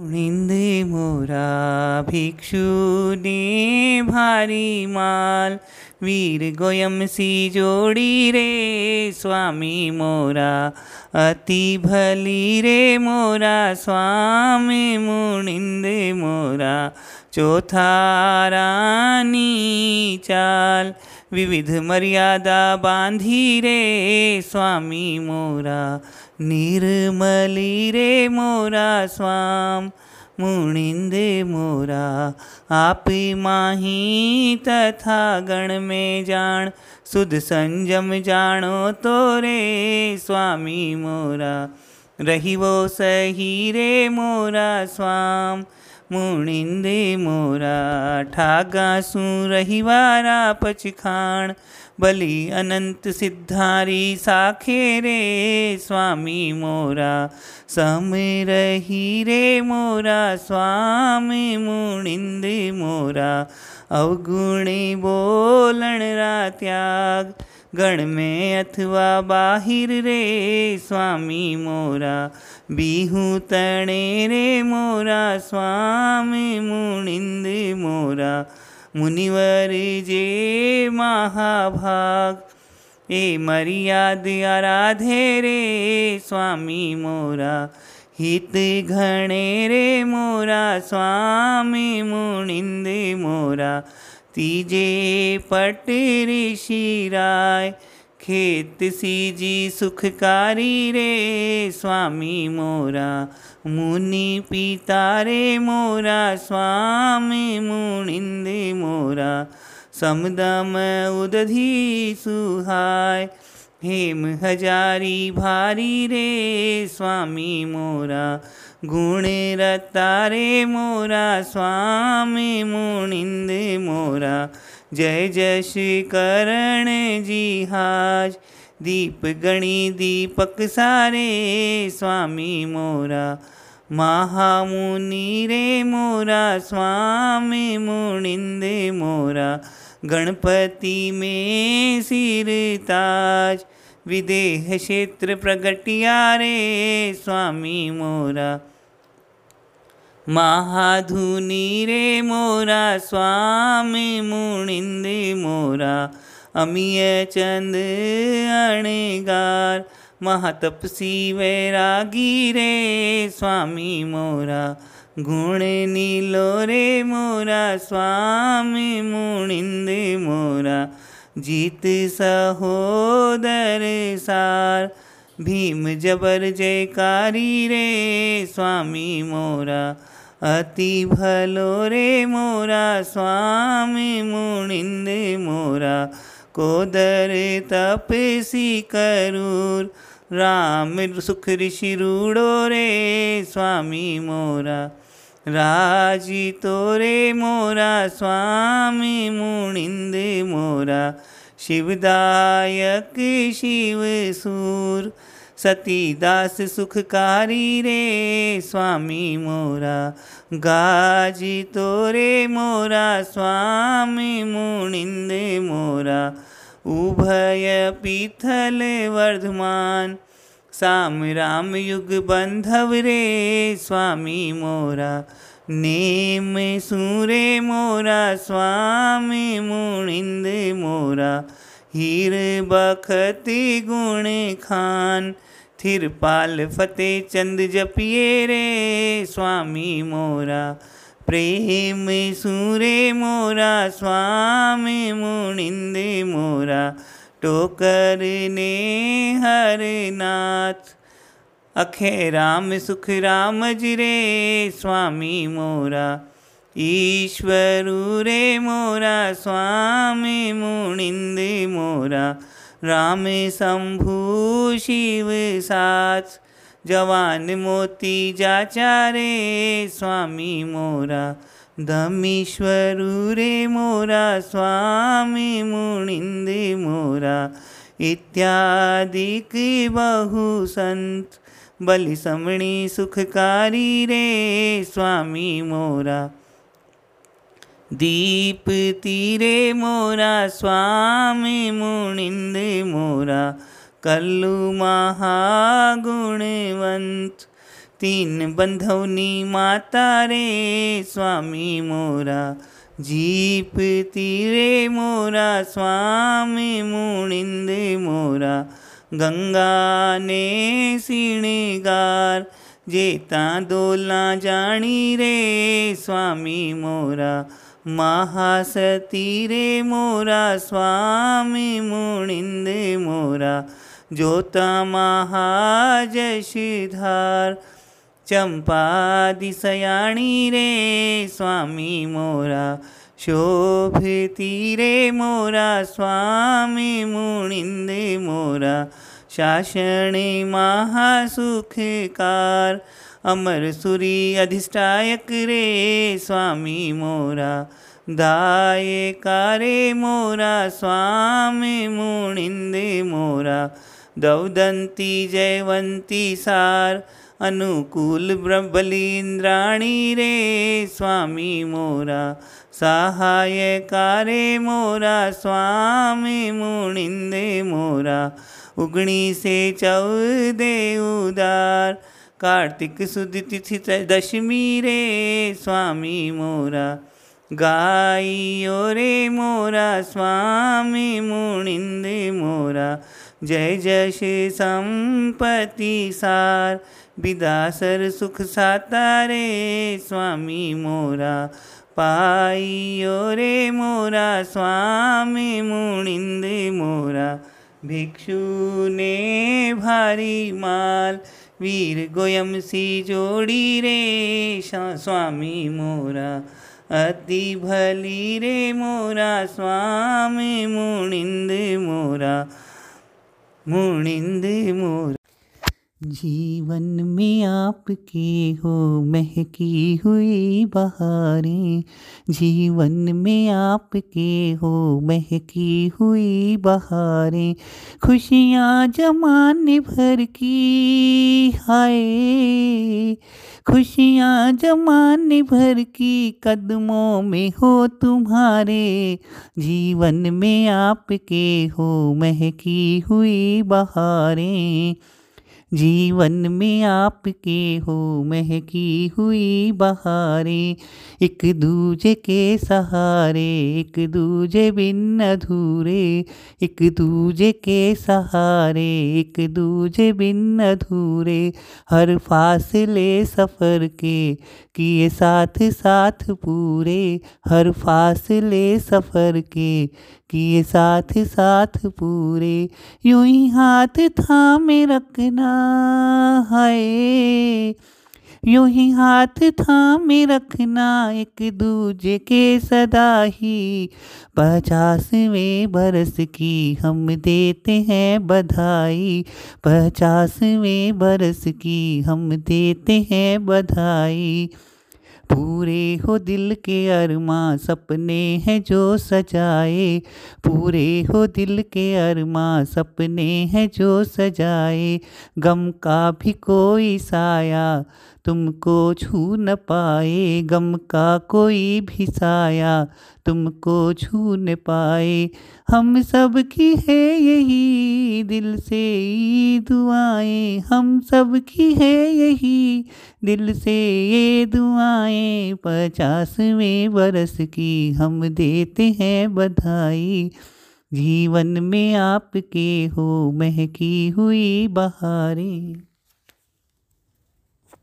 उणिंदे मोरा भिक्षु ने भारी माल। वीर गोयम सी जोड़ी रे, स्वामी मोरा। अति भली रे मोरा, स्वामी मुणिंदे मोरा। चौथा रानी चाल, विविध मर्यादा बांधी रे, स्वामी मोरा। निर्मलिरे मोरा स्वाम मुणिंदे मोरा आपी माही तथा गण में जान सुध संजम जानो तो रे स्वामी मोरा रही वो सही रे मोरा स्वाम મુનિંદે મોરા ઠાગા શું રહીવારા પચખાણ બલી અનંત સિદ્ધારી સાખે રે સ્વામી મોરા સમ રહી રે મોરા સ્વામી મુનિંદે મોરા અવગુણી બોલણરા ત્યાગ ગણ में अथवा बाहिर रे, स्वामी मोरा। बिहू तणे रे मोरा, स्वामी मुनिंद मोरा। मुनिवर जे महाभाग, ए मर्याद आराधे रे, स्वामी मोरा। हित घणे रे मोरा, स्वामी मुनिंद मोरा। तीजे पट ऋषि राय। खेत सीजी सुखकारी रे स्वामी मोरा। मुनि पिता रे मोरा, स्वामी मुनिंद मोरा। समदम उदधी सुहाय। हेम हजारी भारी रे, स्वामी मोरा। गुण रतारे मोरा, स्वामी मुनिंद मोरा। जय जश करण जी हाज। दीप गणी दीपक सारे, स्वामी मोरा। महामुनि रे मोरा, स्वामी मुनिंद मोरा। गणपति में सिर ताज। विदेह क्षेत्र प्रगटिया रे स्वामी मोरा। महाधुनी रे मोरा, स्वामी मुनिंद मोरा। अमीय चंद अणगार, महातपसी वैरागी रे, स्वामी मोरा। गुण नीलो रे मोरा, स्वामी मुनिंद मोरा। जीत सहोदर सार, भीम जबर जयकारी रे स्वामी मोरा, अति भलो रे मोरा, स्वामी मुनिंद मोरा, कोदर तपसी करूर, राम सुख ऋषि रूड़ो रे स्वामी मोरा। राज़ी तोरे मोरा स्वामी मुनिंद मोरा, शिवदायक शिव सूर, सतीदास सुखकारी रे स्वामी मोरा, गाजी तोरे मोरा स्वामी मुनिंद मोरा, उभय पीथल वर्धमान साम राम युग बंधव रे स्वामी मोरा, नेम सूरे मोरा, स्वामी मुनिंद मोरा। हीर बखती गुण खान थिरपाल फतेह चंद जपिए रे स्वामी मोरा। प्रेम सूरे मोरा, स्वामी मुनिंद मोरा। टोकर ने हर नाथ। अखे राम सुख राम जिरे स्वामी मोरा। ईश्वरु रे मोरा, स्वामी मुनिंद मोरा। राम शंभु शिव साथ। जवान मोती जाचारे स्वामी मोरा। धमीश्वरु रे मोरा, स्वामी मुनिंद मोरा। इत्यादिक बहु संत बलि समणी सुखकारी रे स्वामी मोरा। दीप तीरे मोरा, स्वामी मुनिंद मोरा। कल्लु महागुणवंत तीन बंधवनी माता रे, स्वामी मोरा। जीप तीरे मोरा, स्वामी मुणिंद मोरा। गंगा ने सिणगार, जेता दोला जानी रे, स्वामी मोरा। महासती रे मोरा, स्वामी मुणिंद मोरा। जोता महाजशधार चंपा दिसयाणी रे स्वामी मोरा, शोभती रे मोरा, स्वामी मुनिंद मोरा, शासने महासुखकार अमर सुरी अधिष्ठायक रे स्वामी मोरा दाय कारे मोरा, स्वामी मुनिंदे मोरा, दौदंती जयवंती सार अनुकूल बलींद्राणी रे, स्वामी मोरा, सहायकारे मोरा, स्वामी मुनिंदे मोरा, उगणी से चौदे उदार, कार्तिक सुद दशमी रे स्वामी मोरा। गाइयो रे मोरा, स्वामी मुनिंद मोरा। जय जय श्री संपति सार विदासर सुख सातारे स्वामी मोरा। पाइयो रे मोरा, स्वामी मुनिंद मोरा। भिक्षु ने भारी माल, वीर गोयम सी जोड़ी रे स्वामी मोरा। अति भली रे मोरा स्वामी मुणिंद मोरा मुणिंद मोरा। जीवन में आपके हो महकी हुई बहारें। जीवन में आपके हो महकी हुई बहारें। खुशियाँ जमाने भर की हाय। खुशियाँ जमाने भर की कदमों में हो तुम्हारे। जीवन में आपके हो महकी हुई बहारें। जीवन में आपके हो महकी हुई बहारें, एक दूजे के सहारे, एक दूजे बिन अधूरे, एक दूजे के सहारे, एक दूजे बिन अधूरे, हर फासले सफ़र के किए साथ साथ पूरे, हर फासले सफ़र के किए साथ साथ पूरे, यूँ ही हाथ थामे रखना है। यूँ ही हाथ थामे रखना एक दूजे के सदा ही। पचासवें बरस की हम देते हैं बधाई। पचासवें बरस की हम देते हैं बधाई। पूरे हो दिल के अरमा सपने हैं जो सजाए। पूरे हो दिल के अरमा सपने हैं जो सजाए। गम का भी कोई साया तुमको छू न पाए गम का कोई भी साया, तुमको छू न पाए। हम सब की है यही दिल से ये दुआएँ, हम सब की है यही दिल से ये दुआएँ। पचासवें बरस की हम देते हैं बधाई। जीवन में आपके हो महकी हुई बहारें।